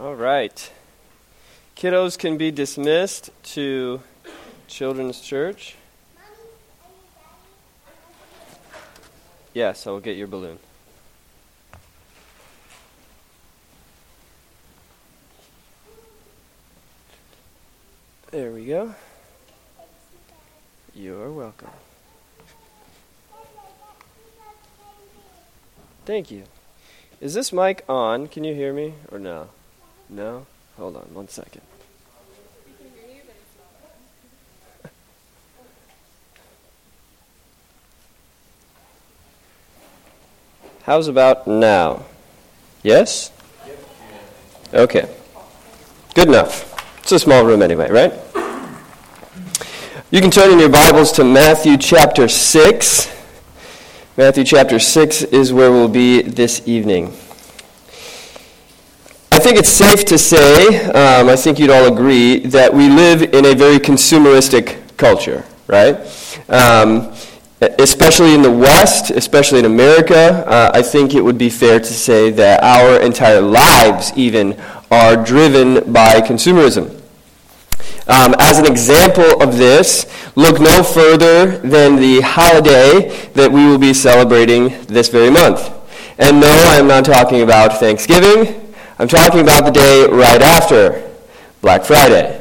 All right. Kiddos can be dismissed to Children's Church. Yes, I will get your balloon. There we go. You're welcome. Thank you. Is this mic on? Can you hear me or no? No? Hold on one second. How's about now? Yes? Okay. Good enough. It's a small room anyway, right? You can turn in your Bibles to Matthew chapter 6. Matthew chapter 6 is where we'll be this evening. I think it's safe to say, um, I think you'd all agree, that we live in a very consumeristic culture, right? Um, especially in the West, especially in America, uh, I think it would be fair to say that our entire lives, even, are driven by consumerism. Um, as an example of this, look no further than the holiday that we will be celebrating this very month. And no, I am not talking about Thanksgiving. I'm talking about the day right after Black Friday,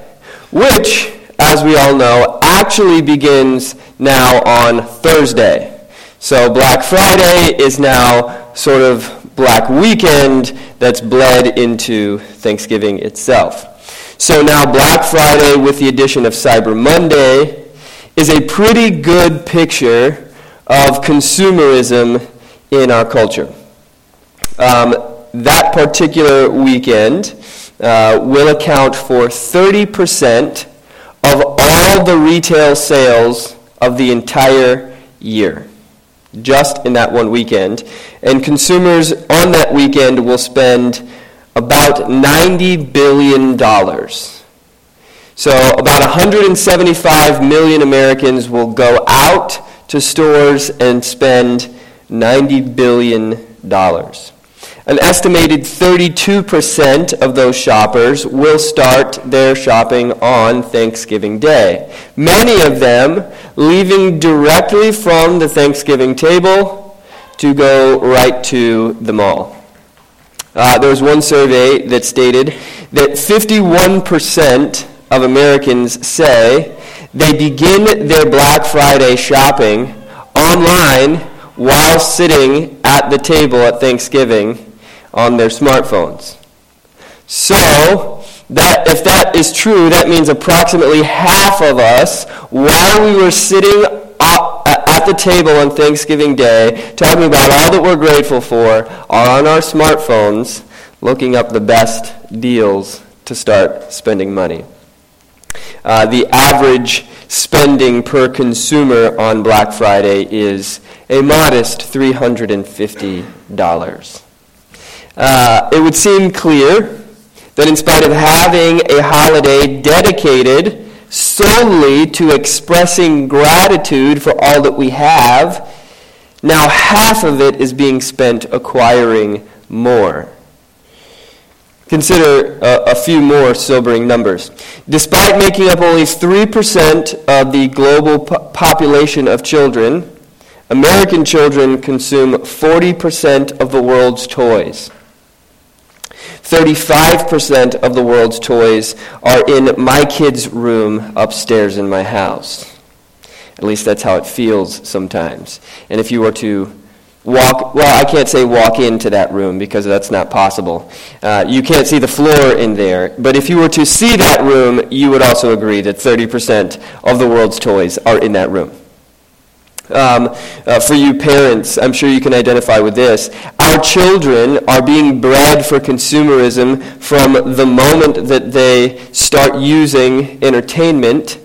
which, as we all know, actually begins now on Thursday. So Black Friday is now sort of Black Weekend that's bled into Thanksgiving itself. So now Black Friday with the addition of Cyber Monday is a pretty good picture of consumerism in our culture. Um, that particular weekend uh, will account for 30% of all the retail sales of the entire year, just in that one weekend. And consumers on that weekend will spend about $90 billion. So, about 175 million Americans will go out to stores and spend $90 billion. An estimated 32% of those shoppers will start their shopping on Thanksgiving Day. Many of them leaving directly from the Thanksgiving table to go right to the mall. Uh, there was one survey that stated that 51% of Americans say they begin their Black Friday shopping online while sitting at the table at Thanksgiving on their smartphones. So, that, if that is true, that means approximately half of us, while we were sitting at the table on Thanksgiving Day, talking about all that we're grateful for, are on our smartphones looking up the best deals to start spending money. Uh, the average spending per consumer on Black Friday is a modest $350 uh, it would seem clear that in spite of having a holiday dedicated solely to expressing gratitude for all that we have, now half of it is being spent acquiring more. Consider a, a, few more sobering numbers. Despite making up only 3% of the global po- population of children, American children consume 40% of the world's toys. 35% of the world's toys are in my kid's room upstairs in my house. At least that's how it feels sometimes. And if you were to walk, well, I can't say walk into that room because that's not possible. Uh, you can't see the floor in there. But if you were to see that room, you would also agree that 30% of the world's toys are in that room. Um, uh, for you parents, I'm sure you can identify with this. Our children are being bred for consumerism from the moment that they start using entertainment.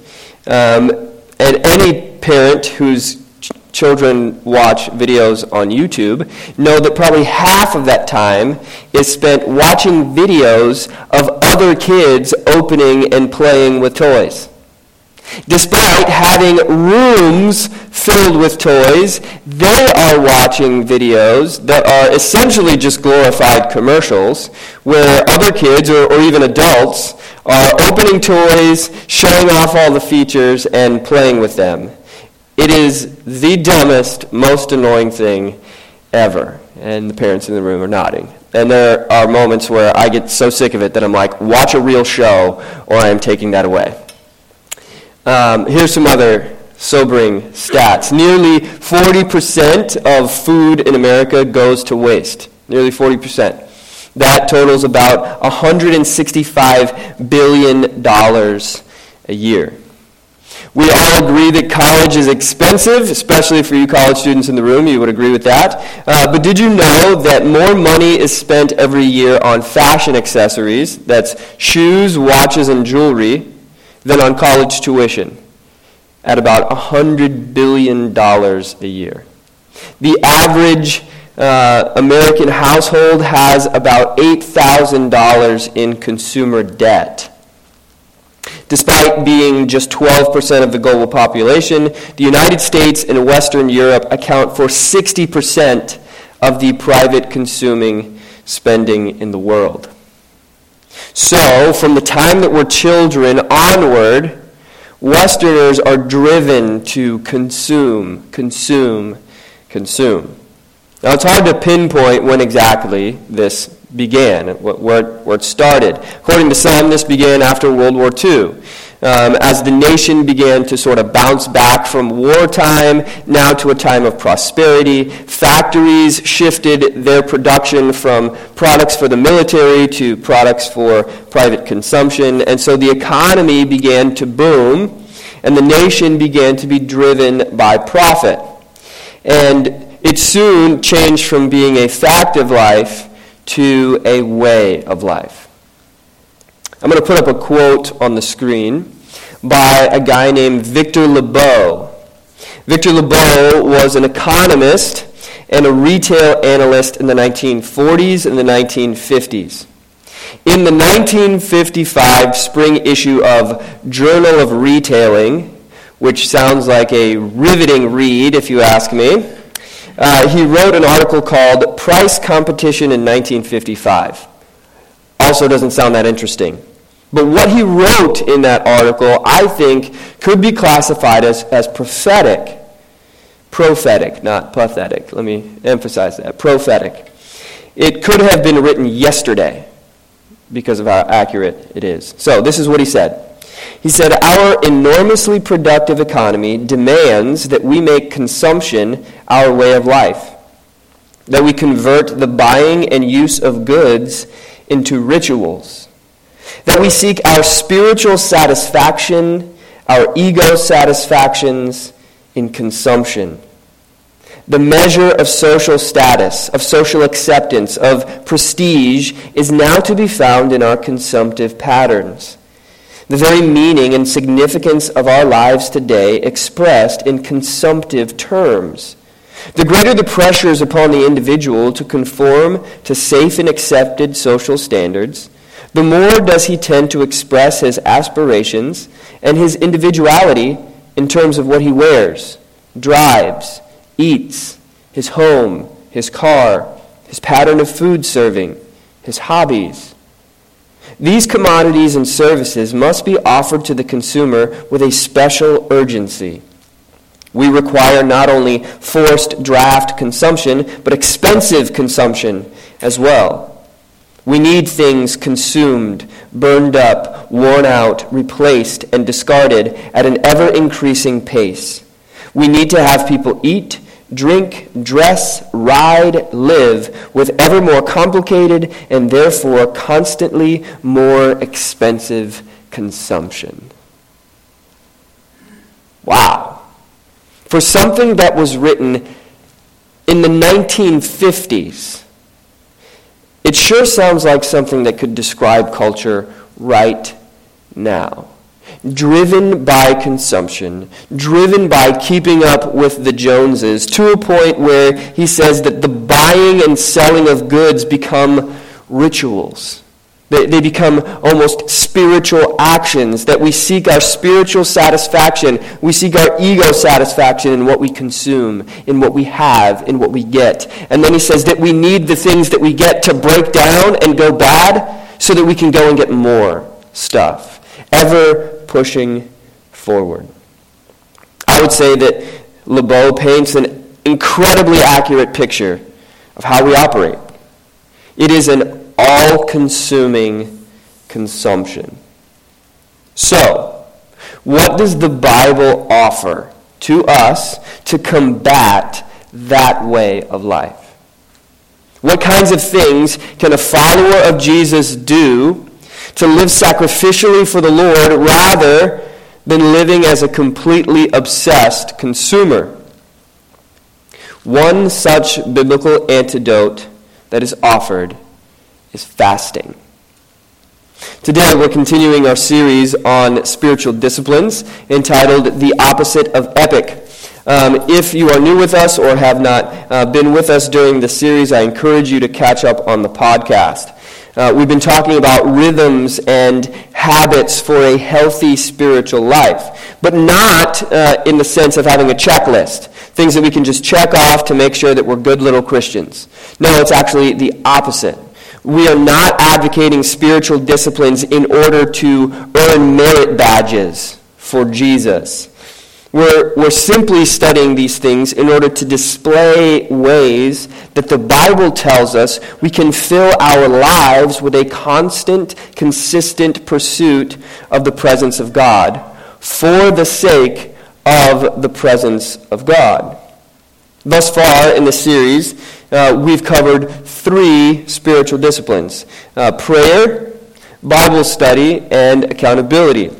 Um, and any parent whose ch- children watch videos on YouTube know that probably half of that time is spent watching videos of other kids opening and playing with toys. Despite having rooms filled with toys, they are watching videos that are essentially just glorified commercials where other kids or, or even adults are opening toys, showing off all the features, and playing with them. It is the dumbest, most annoying thing ever. And the parents in the room are nodding. And there are moments where I get so sick of it that I'm like, watch a real show, or I am taking that away. Um, here's some other sobering stats. Nearly 40% of food in America goes to waste. Nearly 40%. That totals about $165 billion a year. We all agree that college is expensive, especially for you college students in the room. You would agree with that. Uh, but did you know that more money is spent every year on fashion accessories, that's shoes, watches, and jewelry, than on college tuition? At about $100 billion a year. The average uh, American household has about $8,000 in consumer debt. Despite being just 12% of the global population, the United States and Western Europe account for 60% of the private consuming spending in the world. So, from the time that we're children onward, Westerners are driven to consume, consume, consume. Now, it's hard to pinpoint when exactly this began, where, it started. According to some, this began after World War II. Um, as the nation began to sort of bounce back from wartime, now to a time of prosperity, factories shifted their production from products for the military to products for private consumption. And so the economy began to boom, and the nation began to be driven by profit. And it soon changed from being a fact of life to a way of life. I'm going to put up a quote on the screen by a guy named Victor Lebow. Victor Lebow was an economist and a retail analyst in the 1940s and the 1950s. In the 1955 spring issue of Journal of Retailing, which sounds like a riveting read if you ask me, uh, he wrote an article called Price Competition in 1955. Also doesn't sound that interesting. But what he wrote in that article, I think, could be classified as, as prophetic. Prophetic, not pathetic. Let me emphasize that. Prophetic. It could have been written yesterday because of how accurate it is. So, this is what he said. He said, Our enormously productive economy demands that we make consumption our way of life, that we convert the buying and use of goods into rituals, that we seek our spiritual satisfaction, our ego satisfactions in consumption. The measure of social status, of social acceptance, of prestige is now to be found in our consumptive patterns the very meaning and significance of our lives today expressed in consumptive terms. The greater the pressures upon the individual to conform to safe and accepted social standards, the more does he tend to express his aspirations and his individuality in terms of what he wears, drives, eats, his home, his car, his pattern of food serving, his hobbies, these commodities and services must be offered to the consumer with a special urgency. We require not only forced draft consumption, but expensive consumption as well. We need things consumed, burned up, worn out, replaced, and discarded at an ever increasing pace. We need to have people eat, drink, dress, ride, live with ever more complicated and therefore constantly more expensive consumption. Wow. For something that was written in the 1950s, it sure sounds like something that could describe culture right now driven by consumption, driven by keeping up with the Joneses, to a point where he says that the buying and selling of goods become rituals. They, they become almost spiritual actions, that we seek our spiritual satisfaction. We seek our ego satisfaction in what we consume, in what we have, in what we get. And then he says that we need the things that we get to break down and go bad so that we can go and get more stuff. Ever pushing forward. I would say that Lebow paints an incredibly accurate picture of how we operate. It is an all consuming consumption. So, what does the Bible offer to us to combat that way of life? What kinds of things can a follower of Jesus do to live sacrificially for the Lord rather than living as a completely obsessed consumer? One such biblical antidote that is offered is fasting. Today, we're continuing our series on spiritual disciplines entitled The Opposite of Epic. Um, if you are new with us or have not uh, been with us during the series, I encourage you to catch up on the podcast. Uh, we've been talking about rhythms and habits for a healthy spiritual life, but not uh, in the sense of having a checklist, things that we can just check off to make sure that we're good little Christians. No, it's actually the opposite. We are not advocating spiritual disciplines in order to earn merit badges for Jesus. We're, we're simply studying these things in order to display ways that the Bible tells us we can fill our lives with a constant, consistent pursuit of the presence of God for the sake of the presence of God. Thus far in the series, uh, we've covered three spiritual disciplines uh, prayer, Bible study, and accountability.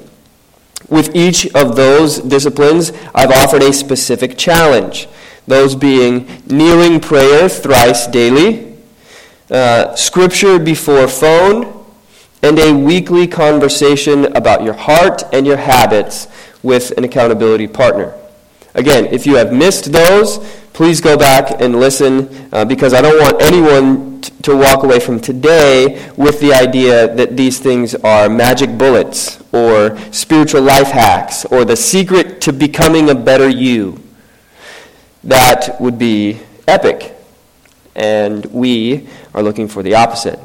With each of those disciplines, I've offered a specific challenge, those being kneeling prayer thrice daily, uh, scripture before phone, and a weekly conversation about your heart and your habits with an accountability partner. Again, if you have missed those, please go back and listen uh, because I don't want anyone t- to walk away from today with the idea that these things are magic bullets or spiritual life hacks or the secret to becoming a better you. That would be epic. And we are looking for the opposite.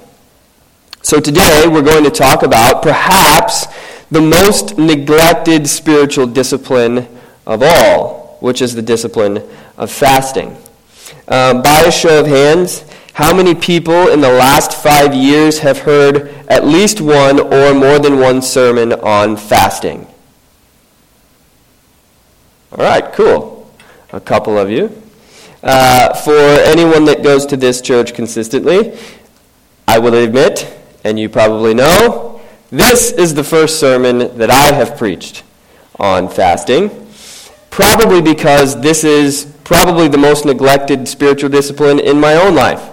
So today we're going to talk about perhaps the most neglected spiritual discipline of all, which is the discipline of fasting. Um, by a show of hands, how many people in the last five years have heard at least one or more than one sermon on fasting? All right, cool. A couple of you. Uh, for anyone that goes to this church consistently, I will admit, and you probably know, this is the first sermon that I have preached on fasting. Probably because this is probably the most neglected spiritual discipline in my own life.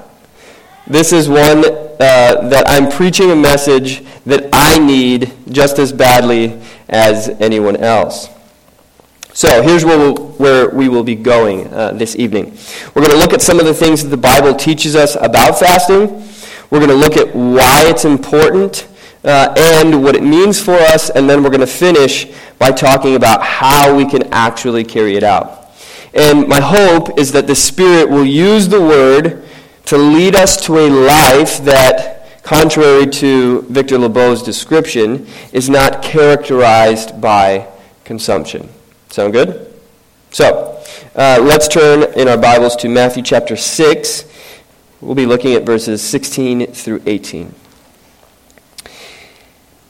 This is one uh, that I'm preaching a message that I need just as badly as anyone else. So here's where, we'll, where we will be going uh, this evening. We're going to look at some of the things that the Bible teaches us about fasting. We're going to look at why it's important uh, and what it means for us, and then we're going to finish by talking about how we can actually carry it out. And my hope is that the Spirit will use the Word to lead us to a life that, contrary to Victor Lebow's description, is not characterized by consumption. Sound good? So, uh, let's turn in our Bibles to Matthew chapter 6. We'll be looking at verses 16 through 18.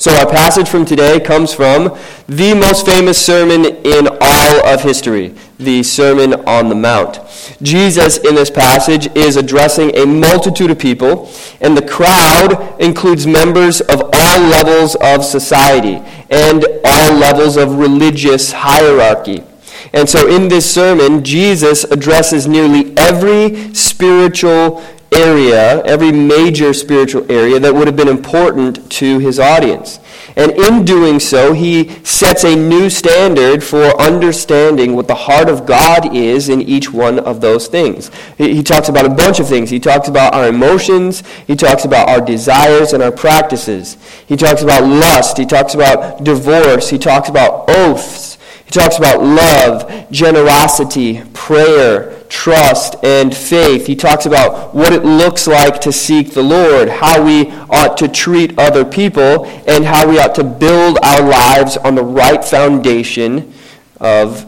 So, our passage from today comes from the most famous sermon in all of history, the Sermon on the Mount. Jesus, in this passage, is addressing a multitude of people, and the crowd includes members of all levels of society and all levels of religious hierarchy. And so, in this sermon, Jesus addresses nearly every spiritual area, every major spiritual area that would have been important to his audience. And in doing so, he sets a new standard for understanding what the heart of God is in each one of those things. He, talks about a bunch of things. He talks about our emotions, he talks about our desires and our practices. He talks about lust, he talks about divorce, he talks about oaths, he talks about love, generosity, prayer, trust, and faith. He talks about what it looks like to seek the Lord, how we ought to treat other people, and how we ought to build our lives on the right foundation of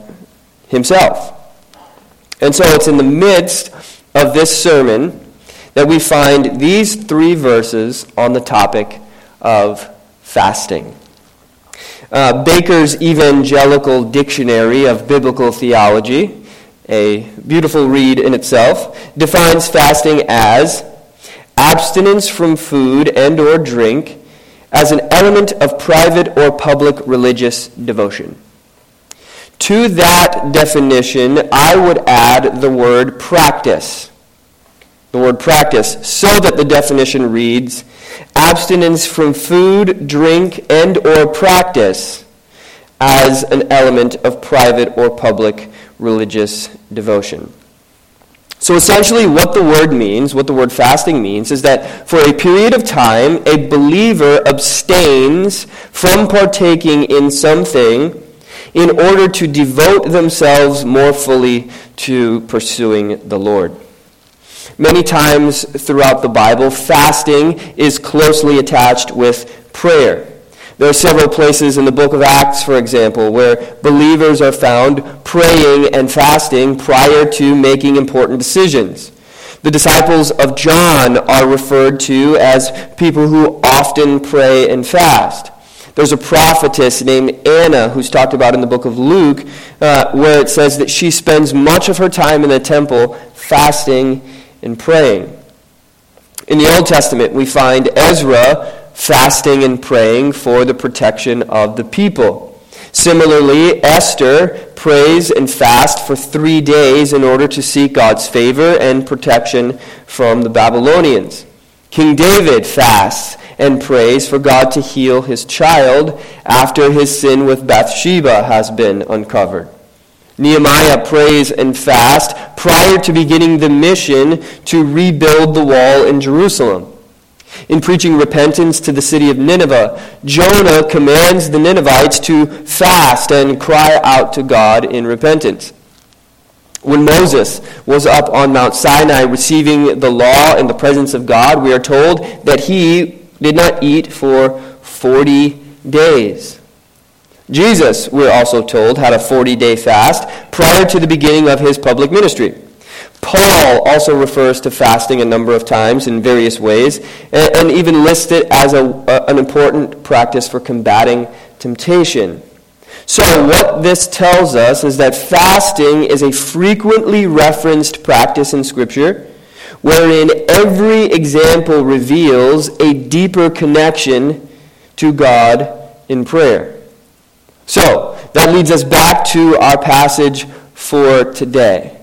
Himself. And so it's in the midst of this sermon that we find these three verses on the topic of fasting. Uh, Baker's Evangelical Dictionary of Biblical Theology a beautiful read in itself, defines fasting as abstinence from food and or drink as an element of private or public religious devotion. To that definition, I would add the word practice. The word practice, so that the definition reads abstinence from food, drink, and or practice as an element of private or public religious devotion. So essentially, what the word means, what the word fasting means, is that for a period of time, a believer abstains from partaking in something in order to devote themselves more fully to pursuing the Lord. Many times throughout the Bible, fasting is closely attached with prayer. There are several places in the book of Acts, for example, where believers are found praying and fasting prior to making important decisions. The disciples of John are referred to as people who often pray and fast. There's a prophetess named Anna who's talked about in the book of Luke, uh, where it says that she spends much of her time in the temple fasting and praying. In the Old Testament, we find Ezra fasting and praying for the protection of the people. Similarly, Esther prays and fasts for three days in order to seek God's favor and protection from the Babylonians. King David fasts and prays for God to heal his child after his sin with Bathsheba has been uncovered. Nehemiah prays and fasts prior to beginning the mission to rebuild the wall in Jerusalem. In preaching repentance to the city of Nineveh, Jonah commands the Ninevites to fast and cry out to God in repentance. When Moses was up on Mount Sinai receiving the law in the presence of God, we are told that he did not eat for 40 days. Jesus, we're also told, had a 40 day fast prior to the beginning of his public ministry. Paul also refers to fasting a number of times in various ways and, and even lists it as a, a, an important practice for combating temptation. So, what this tells us is that fasting is a frequently referenced practice in Scripture wherein every example reveals a deeper connection to God in prayer. So, that leads us back to our passage for today.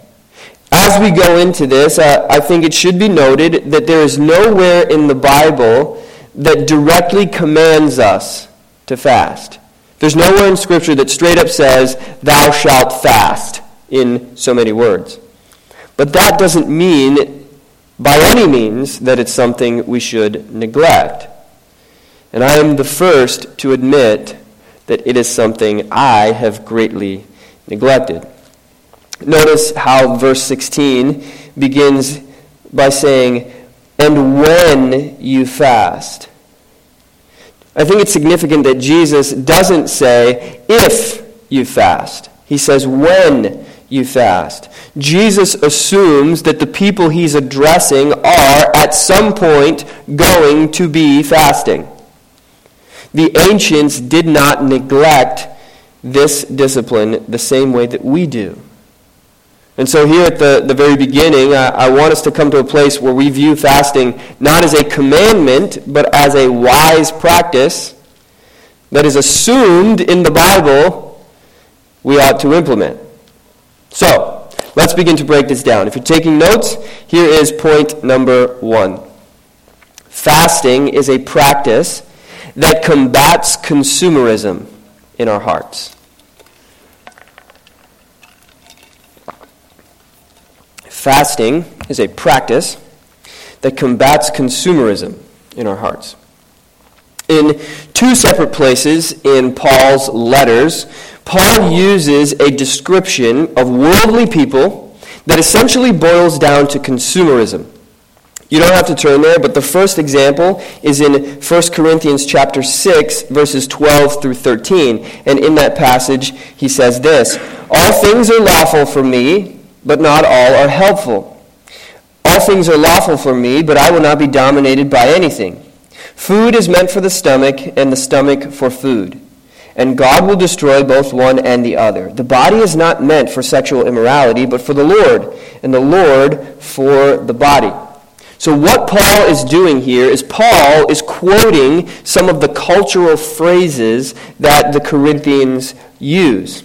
As we go into this, uh, I think it should be noted that there is nowhere in the Bible that directly commands us to fast. There's nowhere in Scripture that straight up says, Thou shalt fast, in so many words. But that doesn't mean, by any means, that it's something we should neglect. And I am the first to admit that it is something I have greatly neglected. Notice how verse 16 begins by saying, And when you fast. I think it's significant that Jesus doesn't say, If you fast. He says, When you fast. Jesus assumes that the people he's addressing are, at some point, going to be fasting. The ancients did not neglect this discipline the same way that we do. And so, here at the, the very beginning, I, I, want us to come to a place where we view fasting not as a commandment, but as a wise practice that is assumed in the Bible we ought to implement. So, let's begin to break this down. If you're taking notes, here is point number one Fasting is a practice that combats consumerism in our hearts. Fasting is a practice that combats consumerism in our hearts. In two separate places in Paul's letters, Paul uses a description of worldly people that essentially boils down to consumerism. You don't have to turn there, but the first example is in 1 Corinthians chapter 6 verses 12 through 13. And in that passage he says this, "All things are lawful for me, but not all are helpful. All things are lawful for me, but I will not be dominated by anything. Food is meant for the stomach, and the stomach for food. And God will destroy both one and the other. The body is not meant for sexual immorality, but for the Lord, and the Lord for the body. So, what Paul is doing here is Paul is quoting some of the cultural phrases that the Corinthians use.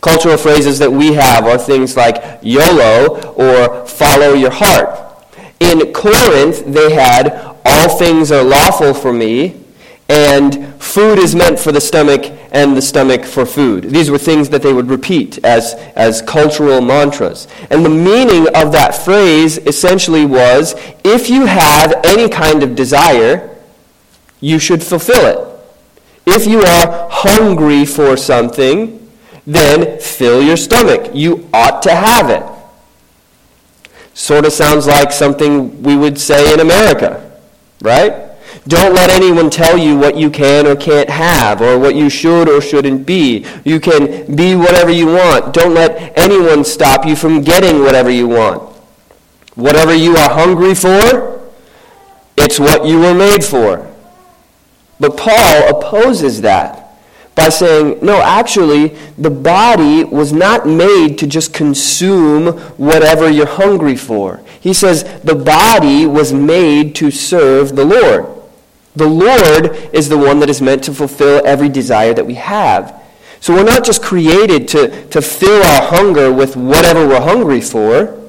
Cultural phrases that we have are things like YOLO or follow your heart. In Corinth, they had all things are lawful for me, and food is meant for the stomach, and the stomach for food. These were things that they would repeat as, as cultural mantras. And the meaning of that phrase essentially was if you have any kind of desire, you should fulfill it. If you are hungry for something, then fill your stomach. You ought to have it. Sort of sounds like something we would say in America, right? Don't let anyone tell you what you can or can't have, or what you should or shouldn't be. You can be whatever you want. Don't let anyone stop you from getting whatever you want. Whatever you are hungry for, it's what you were made for. But Paul opposes that by saying, no, actually, the body was not made to just consume whatever you're hungry for. He says the body was made to serve the Lord. The Lord is the one that is meant to fulfill every desire that we have. So we're not just created to, to fill our hunger with whatever we're hungry for.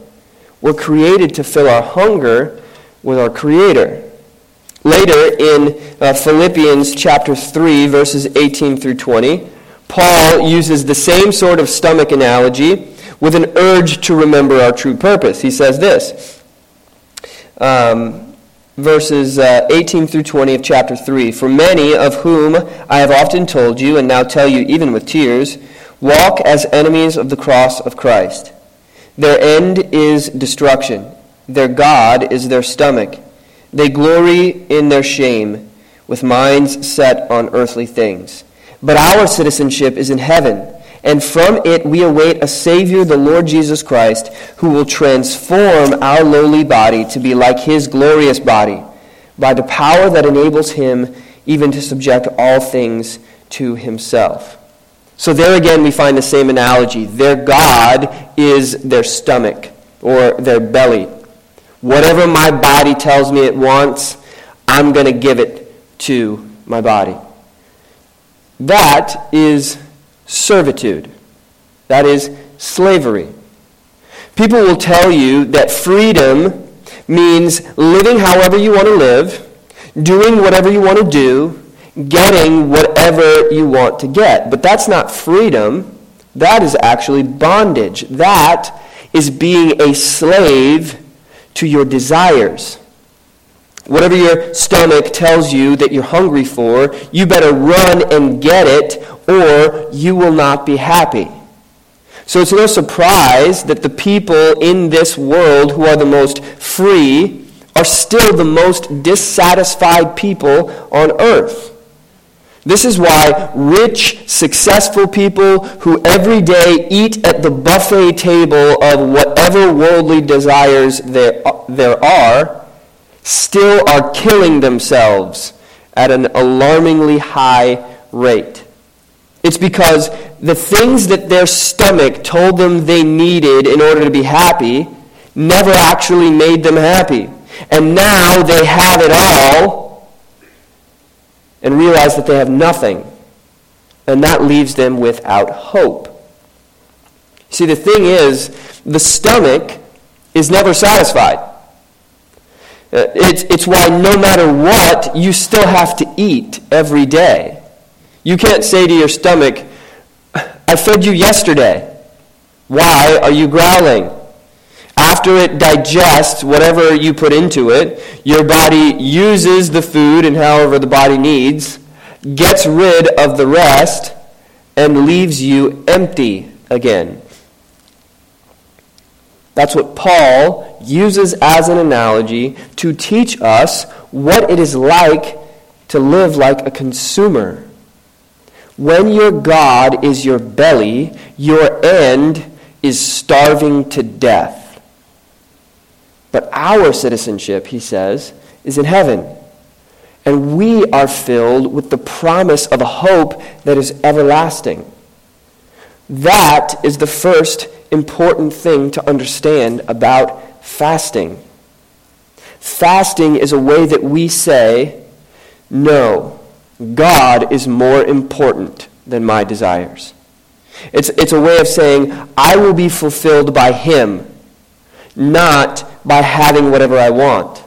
We're created to fill our hunger with our Creator. Later in uh, Philippians chapter 3, verses 18 through 20, Paul uses the same sort of stomach analogy with an urge to remember our true purpose. He says this, um, verses uh, 18 through 20 of chapter 3 For many of whom I have often told you, and now tell you even with tears, walk as enemies of the cross of Christ. Their end is destruction, their God is their stomach they glory in their shame, with minds set on earthly things. But our citizenship is in heaven, and from it we await a Savior, the Lord Jesus Christ, who will transform our lowly body to be like his glorious body, by the power that enables him even to subject all things to himself. So there again we find the same analogy. Their God is their stomach or their belly. Whatever my body tells me it wants, I'm going to give it to my body. That is servitude. That is slavery. People will tell you that freedom means living however you want to live, doing whatever you want to do, getting whatever you want to get. But that's not freedom. That is actually bondage. That is being a slave to your desires. Whatever your stomach tells you that you're hungry for, you better run and get it, or you will not be happy. So it's no surprise that the people in this world who are the most free are still the most dissatisfied people on earth. This is why rich, successful people who every day eat at the buffet table of whatever worldly desires there, there are still are killing themselves at an alarmingly high rate. It's because the things that their stomach told them they needed in order to be happy never actually made them happy. And now they have it all and realize that they have nothing. And that leaves them without hope. See, the thing is, the stomach is never satisfied. Uh, it's, it's why no matter what, you still have to eat every day. You can't say to your stomach, I fed you yesterday. Why are you growling? After it digests whatever you put into it, your body uses the food and however the body needs, gets rid of the rest, and leaves you empty again. That's what Paul uses as an analogy to teach us what it is like to live like a consumer. When your God is your belly, your end is starving to death. But our citizenship, he says, is in heaven. And we are filled with the promise of a hope that is everlasting. That is the first important thing to understand about fasting. Fasting is a way that we say, no, God is more important than my desires. It's, it's a way of saying, I will be fulfilled by Him, not by having whatever I want.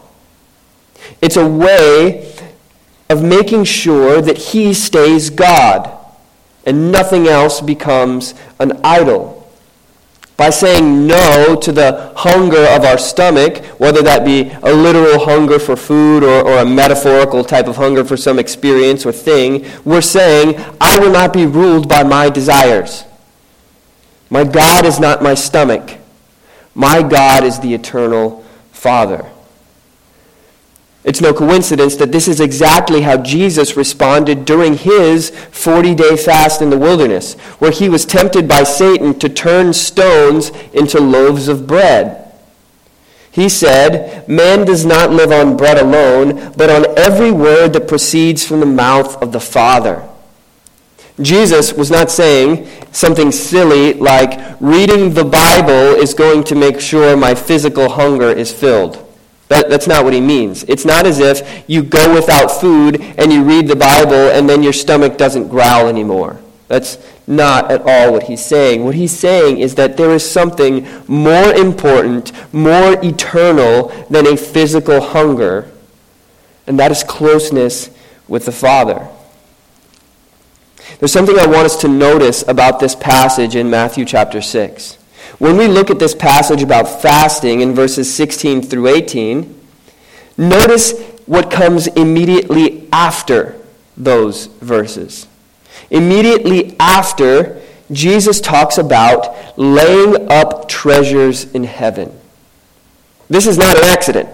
It's a way of making sure that He stays God and nothing else becomes an idol. By saying no to the hunger of our stomach, whether that be a literal hunger for food or, or a metaphorical type of hunger for some experience or thing, we're saying, I will not be ruled by my desires. My God is not my stomach. My God is the eternal Father. It's no coincidence that this is exactly how Jesus responded during his 40 day fast in the wilderness, where he was tempted by Satan to turn stones into loaves of bread. He said, Man does not live on bread alone, but on every word that proceeds from the mouth of the Father. Jesus was not saying something silly like, reading the Bible is going to make sure my physical hunger is filled. That, that's not what he means. It's not as if you go without food and you read the Bible and then your stomach doesn't growl anymore. That's not at all what he's saying. What he's saying is that there is something more important, more eternal than a physical hunger, and that is closeness with the Father. There's something I want us to notice about this passage in Matthew chapter 6. When we look at this passage about fasting in verses 16 through 18, notice what comes immediately after those verses. Immediately after, Jesus talks about laying up treasures in heaven. This is not an accident.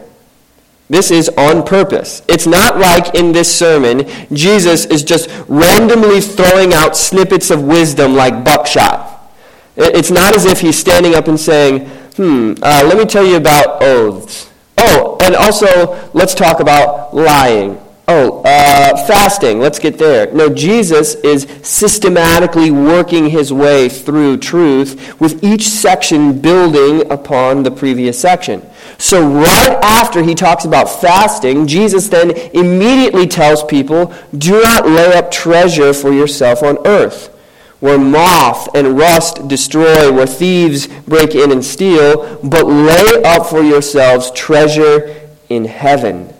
This is on purpose. It's not like in this sermon, Jesus is just randomly throwing out snippets of wisdom like buckshot. It's not as if he's standing up and saying, hmm, uh, let me tell you about oaths. Oh, and also, let's talk about lying. Oh, uh, fasting, let's get there. No, Jesus is systematically working his way through truth, with each section building upon the previous section. So, right after he talks about fasting, Jesus then immediately tells people do not lay up treasure for yourself on earth where moth and rust destroy, where thieves break in and steal, but lay up for yourselves treasure in heaven.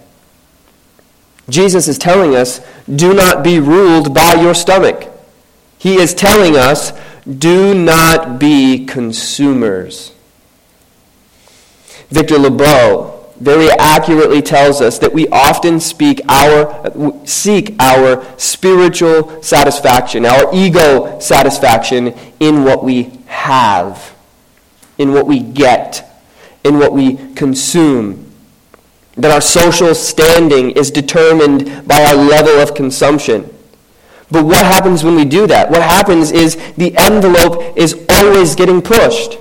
Jesus is telling us, do not be ruled by your stomach. He is telling us, do not be consumers. Victor Lebow very accurately tells us that we often speak our, seek our spiritual satisfaction, our ego satisfaction in what we have, in what we get, in what we consume. That our social standing is determined by our level of consumption. But what happens when we do that? What happens is the envelope is always getting pushed.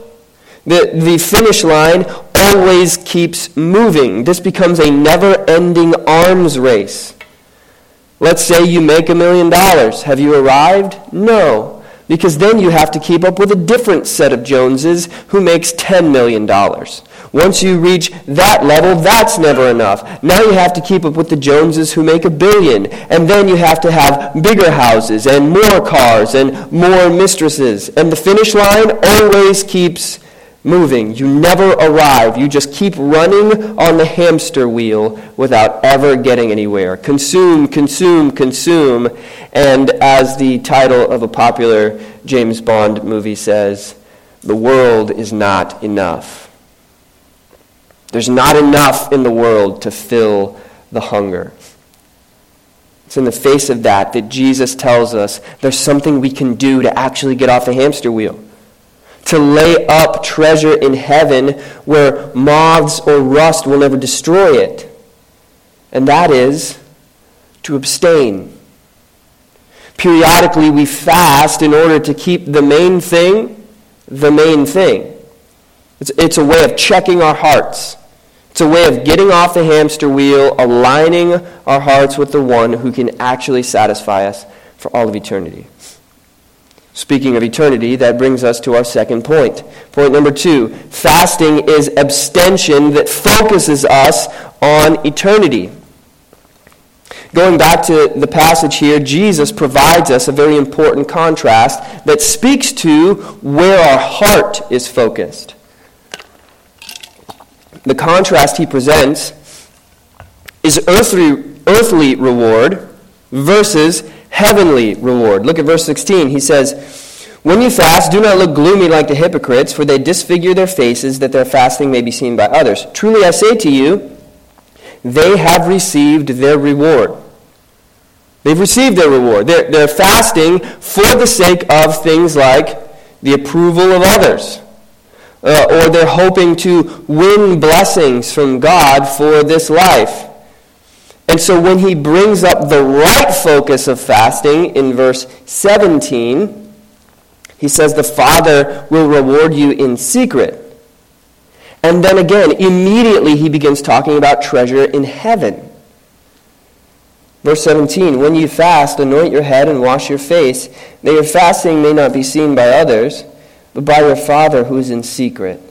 The, the finish line always keeps moving. This becomes a never ending arms race. Let's say you make a million dollars. Have you arrived? No. Because then you have to keep up with a different set of Joneses who makes $10 million. Once you reach that level, that's never enough. Now you have to keep up with the Joneses who make a billion. And then you have to have bigger houses and more cars and more mistresses. And the finish line always keeps moving. You never arrive. You just keep running on the hamster wheel without ever getting anywhere. Consume, consume, consume. And as the title of a popular James Bond movie says, the world is not enough. There's not enough in the world to fill the hunger. It's in the face of that that Jesus tells us there's something we can do to actually get off the hamster wheel to lay up treasure in heaven where moths or rust will never destroy it. And that is to abstain. Periodically, we fast in order to keep the main thing the main thing. It's, it's a way of checking our hearts. It's a way of getting off the hamster wheel, aligning our hearts with the one who can actually satisfy us for all of eternity. Speaking of eternity, that brings us to our second point. Point number two fasting is abstention that focuses us on eternity. Going back to the passage here, Jesus provides us a very important contrast that speaks to where our heart is focused. The contrast he presents is earthly, earthly reward versus heavenly reward. Look at verse 16. He says, When you fast, do not look gloomy like the hypocrites, for they disfigure their faces that their fasting may be seen by others. Truly I say to you, they have received their reward. They've received their reward. They're, they're fasting for the sake of things like the approval of others. Uh, or they're hoping to win blessings from God for this life. And so when he brings up the right focus of fasting in verse 17, he says, The Father will reward you in secret. And then again, immediately he begins talking about treasure in heaven. Verse 17 When you fast, anoint your head and wash your face, that your fasting may not be seen by others, but by your Father who is in secret.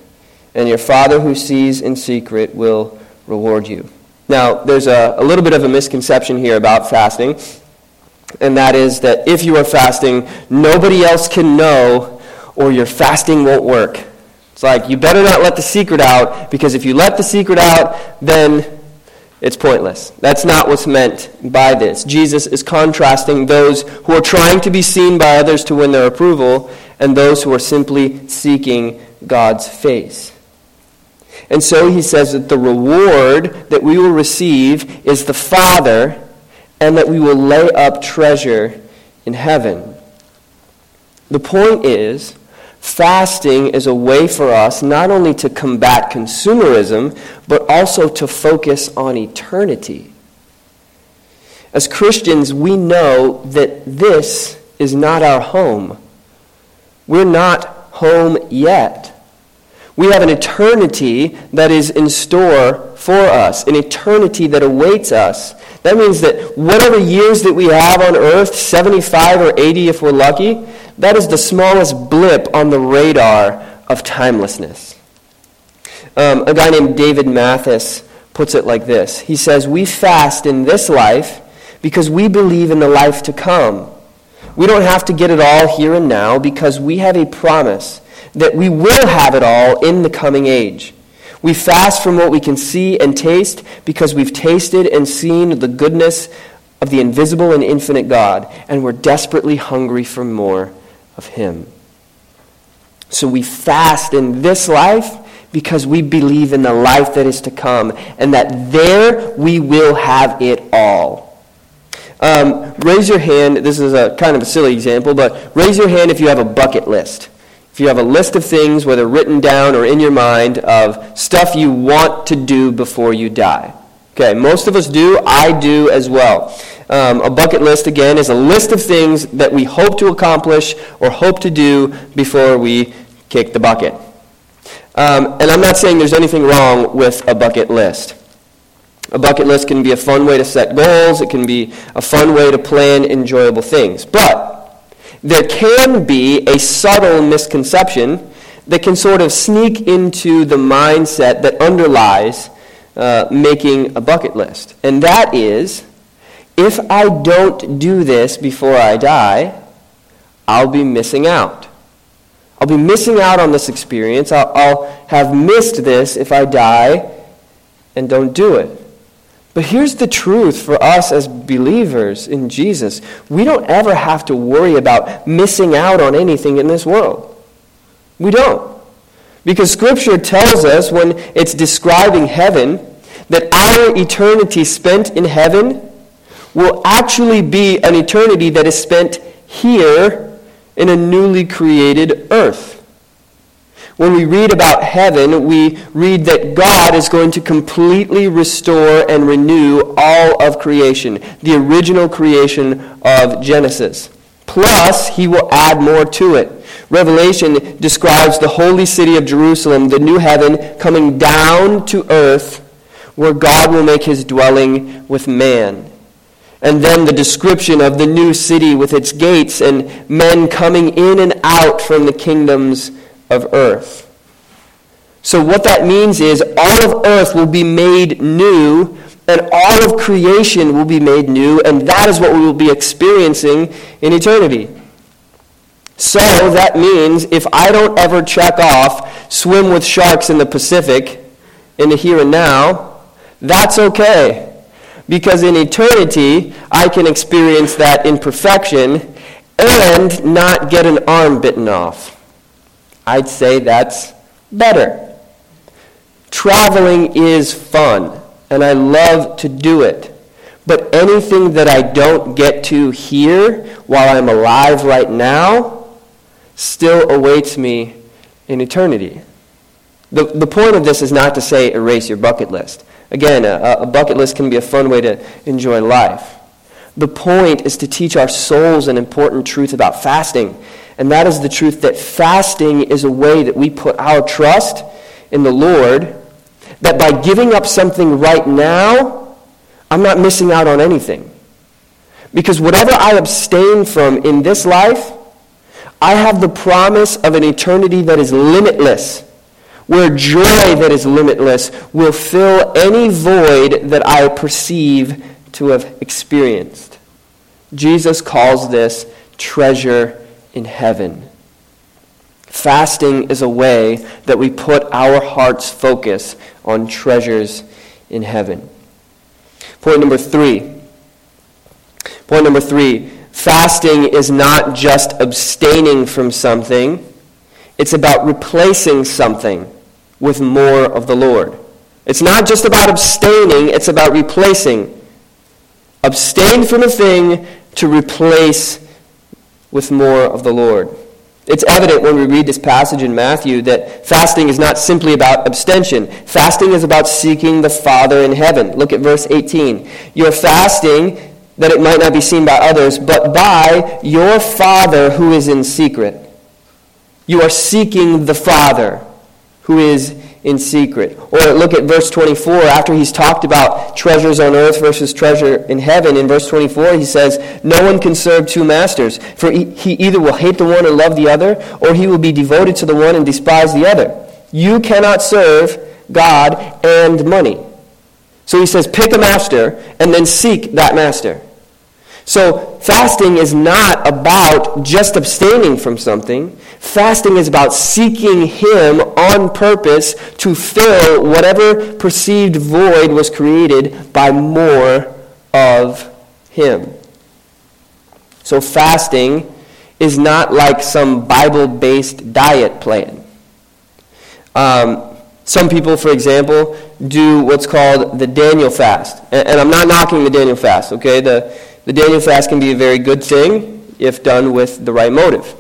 And your Father who sees in secret will reward you. Now, there's a, a little bit of a misconception here about fasting, and that is that if you are fasting, nobody else can know, or your fasting won't work. It's like, you better not let the secret out, because if you let the secret out, then it's pointless. That's not what's meant by this. Jesus is contrasting those who are trying to be seen by others to win their approval and those who are simply seeking God's face. And so he says that the reward that we will receive is the Father, and that we will lay up treasure in heaven. The point is, fasting is a way for us not only to combat consumerism, but also to focus on eternity. As Christians, we know that this is not our home. We're not home yet. We have an eternity that is in store for us, an eternity that awaits us. That means that whatever years that we have on earth, 75 or 80 if we're lucky, that is the smallest blip on the radar of timelessness. Um, a guy named David Mathis puts it like this He says, We fast in this life because we believe in the life to come. We don't have to get it all here and now because we have a promise that we will have it all in the coming age. We fast from what we can see and taste because we've tasted and seen the goodness of the invisible and infinite God, and we're desperately hungry for more of Him. So we fast in this life because we believe in the life that is to come, and that there we will have it all. Um, raise your hand. This is a kind of a silly example, but raise your hand if you have a bucket list. If you have a list of things, whether written down or in your mind, of stuff you want to do before you die. Okay, most of us do. I do as well. Um, a bucket list, again, is a list of things that we hope to accomplish or hope to do before we kick the bucket. Um, and I'm not saying there's anything wrong with a bucket list. A bucket list can be a fun way to set goals, it can be a fun way to plan enjoyable things. But there can be a subtle misconception that can sort of sneak into the mindset that underlies uh, making a bucket list. And that is if I don't do this before I die, I'll be missing out. I'll be missing out on this experience. I'll, I'll have missed this if I die and don't do it. But here's the truth for us as believers in Jesus we don't ever have to worry about missing out on anything in this world. We don't. Because Scripture tells us when it's describing heaven that our eternity spent in heaven will actually be an eternity that is spent here in a newly created earth. When we read about heaven, we read that God is going to completely restore and renew all of creation, the original creation of Genesis. Plus, he will add more to it. Revelation describes the holy city of Jerusalem, the new heaven, coming down to earth where God will make his dwelling with man. And then the description of the new city with its gates and men coming in and out from the kingdoms of earth. So, what that means is all of earth will be made new, and all of creation will be made new, and that is what we will be experiencing in eternity. So, that means if I don't ever check off swim with sharks in the Pacific in the here and now, that's okay. Because in eternity, I can experience that imperfection and not get an arm bitten off. I'd say that's better. Traveling is fun, and I love to do it. But anything that I don't get to here while I'm alive right now still awaits me in eternity. The, the point of this is not to say erase your bucket list. Again, a, a bucket list can be a fun way to enjoy life. The point is to teach our souls an important truth about fasting and that is the truth that fasting is a way that we put our trust in the Lord, that by giving up something right now, I'm not missing out on anything. Because whatever I abstain from in this life, I have the promise of an eternity that is limitless, where joy that is limitless will fill any void that I perceive to have experienced. Jesus calls this treasure in heaven. Fasting is a way that we put our heart's focus on treasures in heaven. Point number three. Point number three fasting is not just abstaining from something, it's about replacing something with more of the Lord. It's not just about abstaining, it's about replacing. Abstain from a thing to replace with more of the Lord. It's evident when we read this passage in Matthew that fasting is not simply about abstention. Fasting is about seeking the Father in heaven. Look at verse 18. You're fasting that it might not be seen by others, but by your Father who is in secret. You are seeking the Father who is in secret. Or look at verse 24. After he's talked about treasures on earth versus treasure in heaven, in verse 24 he says, No one can serve two masters, for he either will hate the one and love the other, or he will be devoted to the one and despise the other. You cannot serve God and money. So he says, pick a master and then seek that master. So fasting is not about just abstaining from something. Fasting is about seeking Him on purpose to fill whatever perceived void was created by more of Him. So fasting is not like some Bible based diet plan. Um, some people, for example, do what's called the Daniel fast. And, and I'm not knocking the Daniel fast, okay? The, the Daniel fast can be a very good thing if done with the right motive.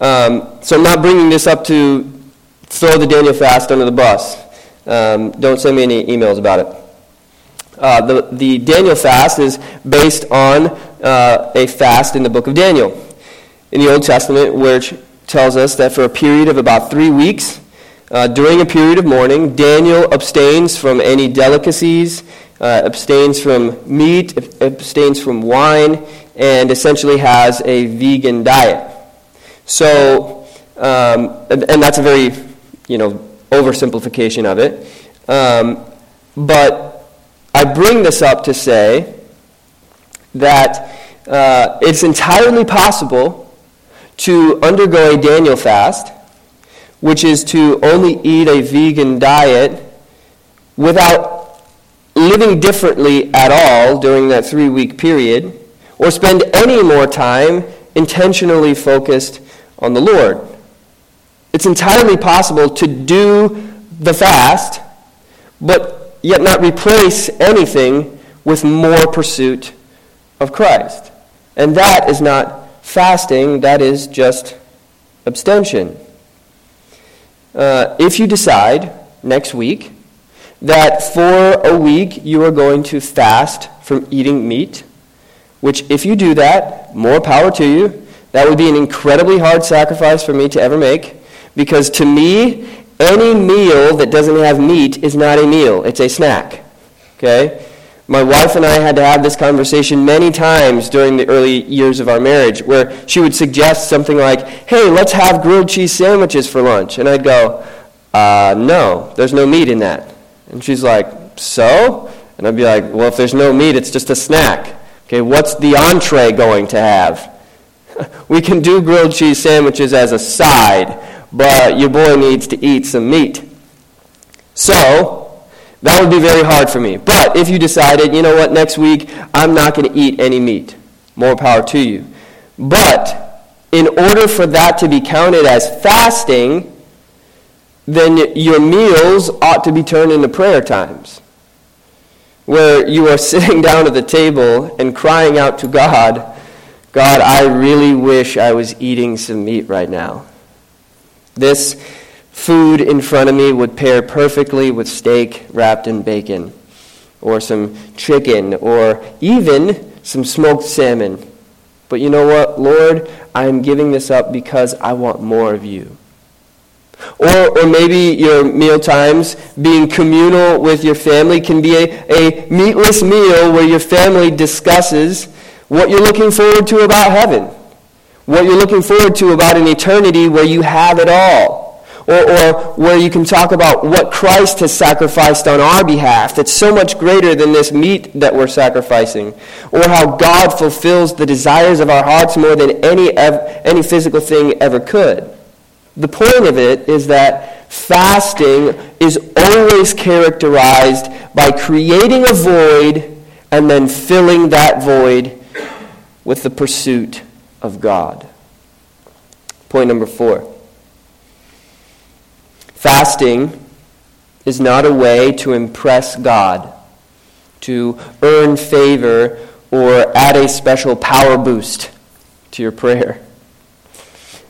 Um, so I'm not bringing this up to throw the Daniel fast under the bus. Um, don't send me any emails about it. Uh, the, the Daniel fast is based on uh, a fast in the book of Daniel in the Old Testament, which tells us that for a period of about three weeks, uh, during a period of mourning, Daniel abstains from any delicacies, uh, abstains from meat, abstains from wine, and essentially has a vegan diet. So, um, and, that's a very, you know, oversimplification of it. Um, but I bring this up to say that uh, it's entirely possible to undergo a Daniel fast, which is to only eat a vegan diet without living differently at all during that three week period, or spend any more time intentionally focused on the Lord. It's entirely possible to do the fast, but yet not replace anything with more pursuit of Christ. And that is not fasting, that is just abstention. Uh, if you decide next week that for a week you are going to fast from eating meat, which, if you do that, more power to you. That would be an incredibly hard sacrifice for me to ever make because to me, any meal that doesn't have meat is not a meal, it's a snack. Okay? My wife and I had to have this conversation many times during the early years of our marriage where she would suggest something like, hey, let's have grilled cheese sandwiches for lunch. And I'd go, uh, no, there's no meat in that. And she's like, so? And I'd be like, well, if there's no meat, it's just a snack. Okay, what's the entree going to have? we can do grilled cheese sandwiches as a side, but your boy needs to eat some meat. So, that would be very hard for me. But if you decided, you know what, next week I'm not going to eat any meat, more power to you. But in order for that to be counted as fasting, then your meals ought to be turned into prayer times, where you are sitting down at the table and crying out to God, God, I really wish I was eating some meat right now. This food in front of me would pair perfectly with steak wrapped in bacon, or some chicken, or even some smoked salmon. But you know what, Lord? I'm giving this up because I want more of you. Or, or maybe your meal times, being communal with your family, can be a, a meatless meal where your family discusses what you're looking forward to about heaven, what you're looking forward to about an eternity where you have it all or, or where you can talk about what Christ has sacrificed on our behalf that's so much greater than this meat that we're sacrificing, or how God fulfills the desires of our hearts more than any, any physical thing ever could. The point of it is that fasting is always characterized by creating a void and then filling that void with the pursuit of God. Point number four. Fasting is not a way to impress God, to earn favor, or add a special power boost to your prayer.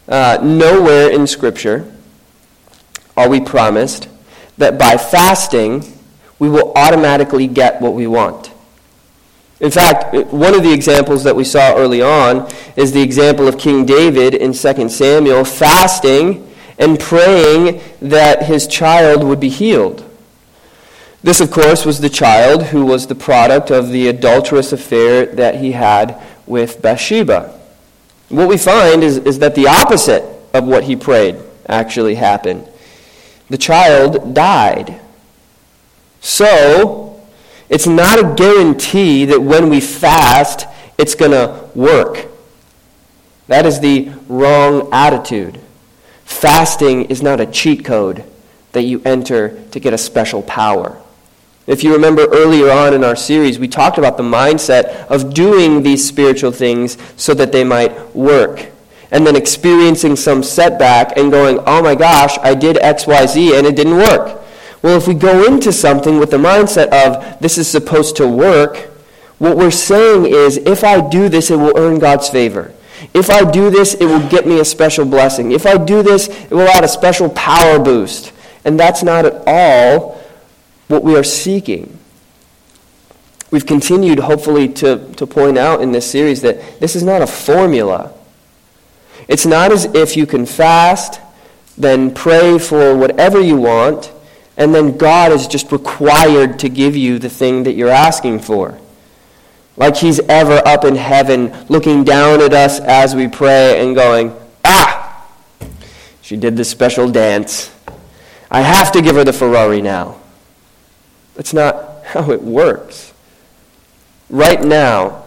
Uh, nowhere in Scripture are we promised that by fasting we will automatically get what we want. In fact, one of the examples that we saw early on is the example of King David in 2 Samuel fasting and praying that his child would be healed. This, of course, was the child who was the product of the adulterous affair that he had with Bathsheba. What we find is, is that the opposite of what he prayed actually happened. The child died. So, it's not a guarantee that when we fast, it's going to work. That is the wrong attitude. Fasting is not a cheat code that you enter to get a special power. If you remember earlier on in our series, we talked about the mindset of doing these spiritual things so that they might work. And then experiencing some setback and going, oh my gosh, I did XYZ and it didn't work. Well, if we go into something with the mindset of this is supposed to work, what we're saying is if I do this, it will earn God's favor. If I do this, it will get me a special blessing. If I do this, it will add a special power boost. And that's not at all what we are seeking. We've continued, hopefully, to, to point out in this series that this is not a formula. It's not as if you can fast, then pray for whatever you want, and then God is just required to give you the thing that you're asking for. Like he's ever up in heaven looking down at us as we pray and going, Ah, she did this special dance. I have to give her the Ferrari now. That's not how it works. Right now,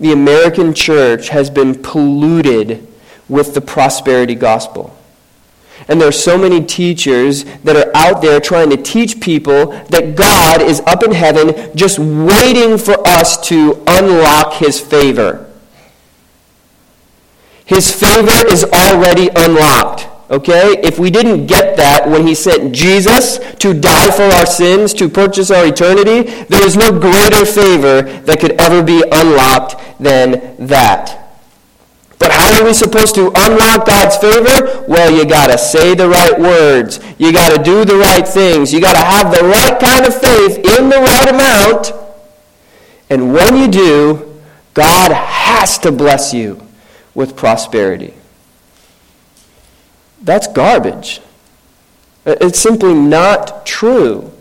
the American church has been polluted with the prosperity gospel. And there are so many teachers that are out there trying to teach people that God is up in heaven just waiting for us to unlock his favor. His favor is already unlocked. Okay? If we didn't get that when he sent Jesus to die for our sins, to purchase our eternity, there is no greater favor that could ever be unlocked than that. But how are we supposed to unlock God's favor? Well, you got to say the right words. You got to do the right things. You got to have the right kind of faith in the right amount. And when you do, God has to bless you with prosperity. That's garbage. It's simply not true.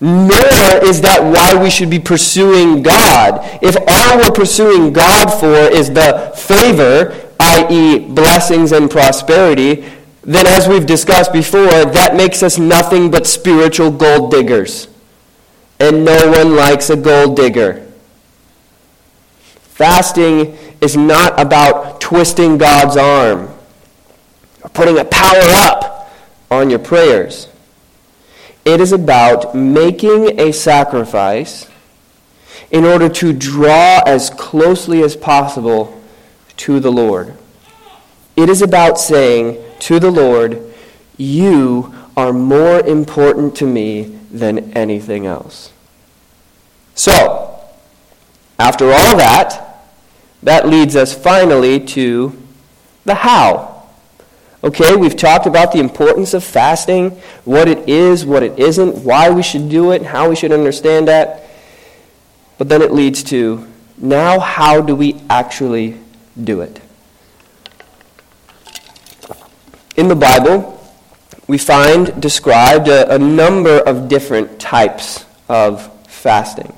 Nor is that why we should be pursuing God. If all we're pursuing God for is the favor, i.e., blessings and prosperity, then as we've discussed before, that makes us nothing but spiritual gold diggers. And no one likes a gold digger. Fasting is not about twisting God's arm putting a power up on your prayers. It is about making a sacrifice in order to draw as closely as possible to the Lord. It is about saying to the Lord, You are more important to me than anything else. So, after all that, that leads us finally to the how. Okay, we've talked about the importance of fasting, what it is, what it isn't, why we should do it, how we should understand that. But then it leads to now, how do we actually do it? In the Bible, we find described a, a number of different types of fasting.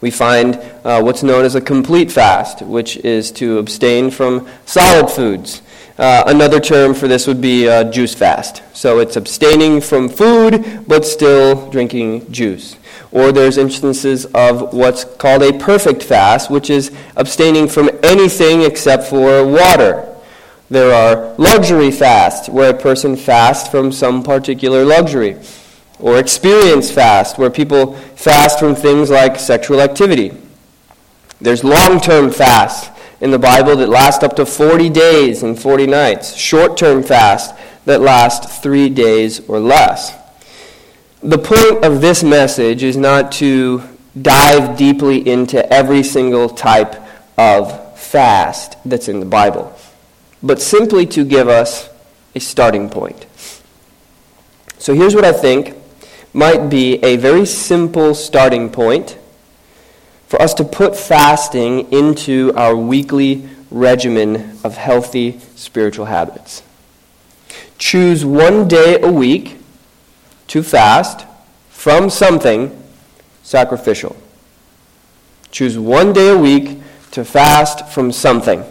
We find uh, what's known as a complete fast, which is to abstain from solid foods. Uh, another term for this would be uh, juice fast. So it's abstaining from food, but still drinking juice. Or there's instances of what's called a perfect fast, which is abstaining from anything except for water. There are luxury fasts, where a person fasts from some particular luxury. Or experience fast, where people fast from things like sexual activity. There's long term fast in the Bible that last up to 40 days and 40 nights, short term fast that last three days or less. The point of this message is not to dive deeply into every single type of fast that's in the Bible, but simply to give us a starting point. So here's what I think might be a very simple starting point for us to put fasting into our weekly regimen of healthy spiritual habits. Choose one day a week to fast from something sacrificial. Choose one day a week to fast from something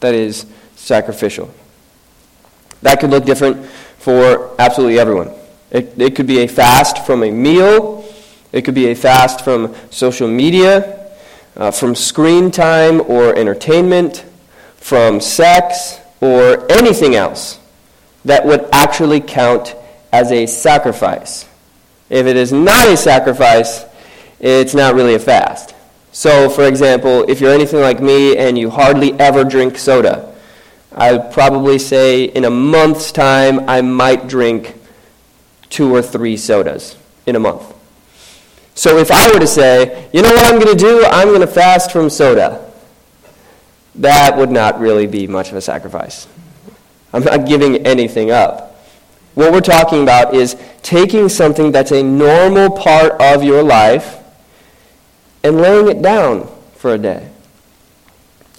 that is sacrificial. That could look different for absolutely everyone. It, it could be a fast from a meal it could be a fast from social media, uh, from screen time or entertainment, from sex, or anything else that would actually count as a sacrifice. If it is not a sacrifice, it's not really a fast. So, for example, if you're anything like me and you hardly ever drink soda, I would probably say in a month's time I might drink two or three sodas in a month. So if I were to say, you know what I'm going to do? I'm going to fast from soda. That would not really be much of a sacrifice. I'm not giving anything up. What we're talking about is taking something that's a normal part of your life and laying it down for a day.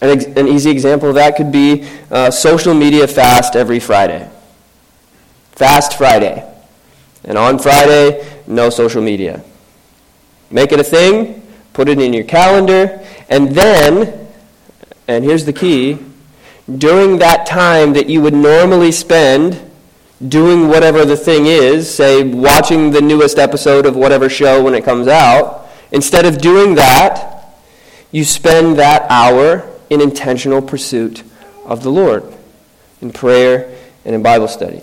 An, ex- an easy example of that could be uh, social media fast every Friday. Fast Friday. And on Friday, no social media. Make it a thing, put it in your calendar, and then, and here's the key, during that time that you would normally spend doing whatever the thing is, say watching the newest episode of whatever show when it comes out, instead of doing that, you spend that hour in intentional pursuit of the Lord, in prayer and in Bible study.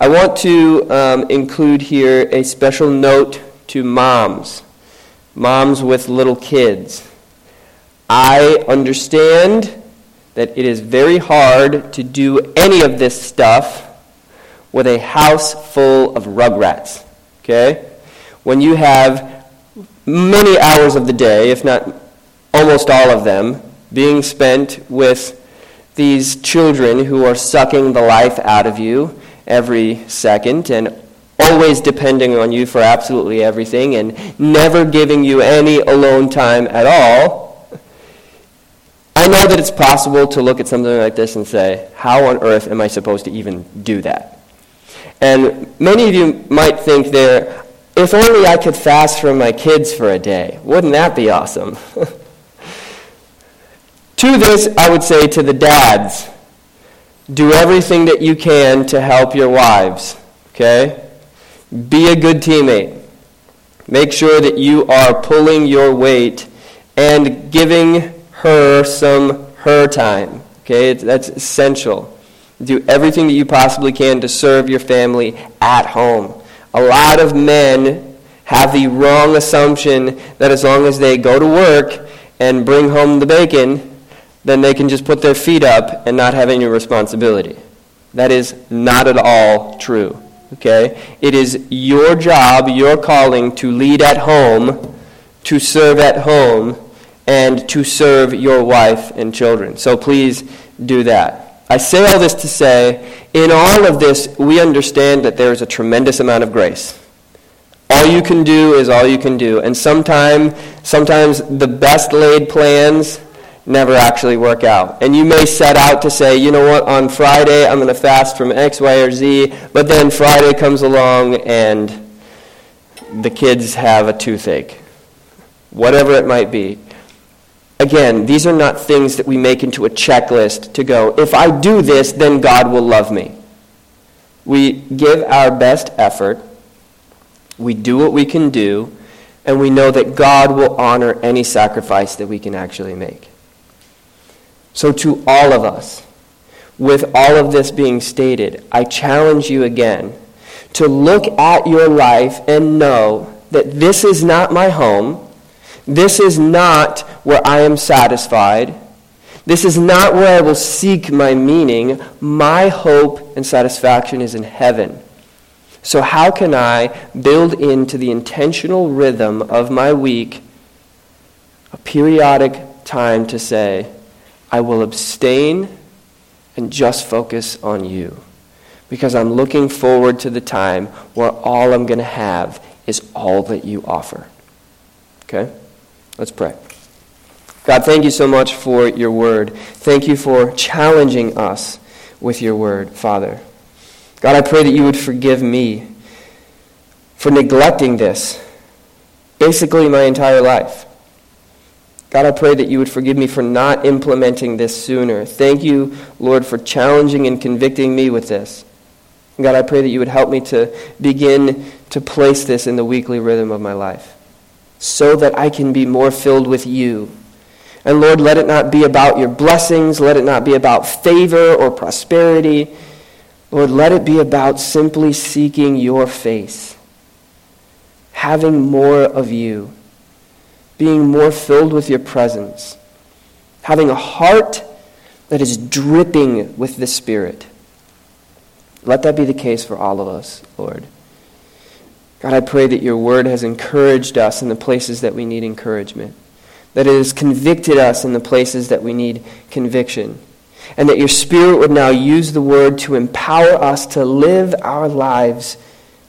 I want to um, include here a special note to moms, moms with little kids. I understand that it is very hard to do any of this stuff with a house full of rugrats. Okay? When you have many hours of the day, if not almost all of them, being spent with these children who are sucking the life out of you every second and always depending on you for absolutely everything and never giving you any alone time at all. I know that it's possible to look at something like this and say, how on earth am I supposed to even do that? And many of you might think there, if only I could fast from my kids for a day. Wouldn't that be awesome? to this, I would say to the dads, do everything that you can to help your wives. Okay? Be a good teammate. Make sure that you are pulling your weight and giving her some her time. Okay? That's essential. Do everything that you possibly can to serve your family at home. A lot of men have the wrong assumption that as long as they go to work and bring home the bacon, then they can just put their feet up and not have any responsibility. That is not at all true. Okay? It is your job, your calling to lead at home, to serve at home, and to serve your wife and children. So please do that. I say all this to say, in all of this, we understand that there is a tremendous amount of grace. All you can do is all you can do. And sometime, sometimes the best laid plans never actually work out. And you may set out to say, you know what, on Friday I'm going to fast from X, Y, or Z, but then Friday comes along and the kids have a toothache. Whatever it might be. Again, these are not things that we make into a checklist to go, if I do this, then God will love me. We give our best effort, we do what we can do, and we know that God will honor any sacrifice that we can actually make. So, to all of us, with all of this being stated, I challenge you again to look at your life and know that this is not my home. This is not where I am satisfied. This is not where I will seek my meaning. My hope and satisfaction is in heaven. So, how can I build into the intentional rhythm of my week a periodic time to say, I will abstain and just focus on you? Because I'm looking forward to the time where all I'm going to have is all that you offer. Okay? Let's pray. God, thank you so much for your word. Thank you for challenging us with your word, Father. God, I pray that you would forgive me for neglecting this basically my entire life. God, I pray that you would forgive me for not implementing this sooner. Thank you, Lord, for challenging and convicting me with this. God, I pray that you would help me to begin to place this in the weekly rhythm of my life so that I can be more filled with you. And Lord, let it not be about your blessings. Let it not be about favor or prosperity. Lord, let it be about simply seeking your face, having more of you, being more filled with your presence, having a heart that is dripping with the Spirit. Let that be the case for all of us, Lord. God, I pray that your word has encouraged us in the places that we need encouragement, that it has convicted us in the places that we need conviction, and that your spirit would now use the word to empower us to live our lives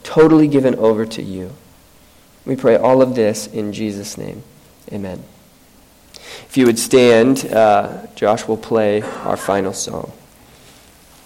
totally given over to you. We pray all of this in Jesus' name. Amen. If you would stand, uh, Josh will play our final song.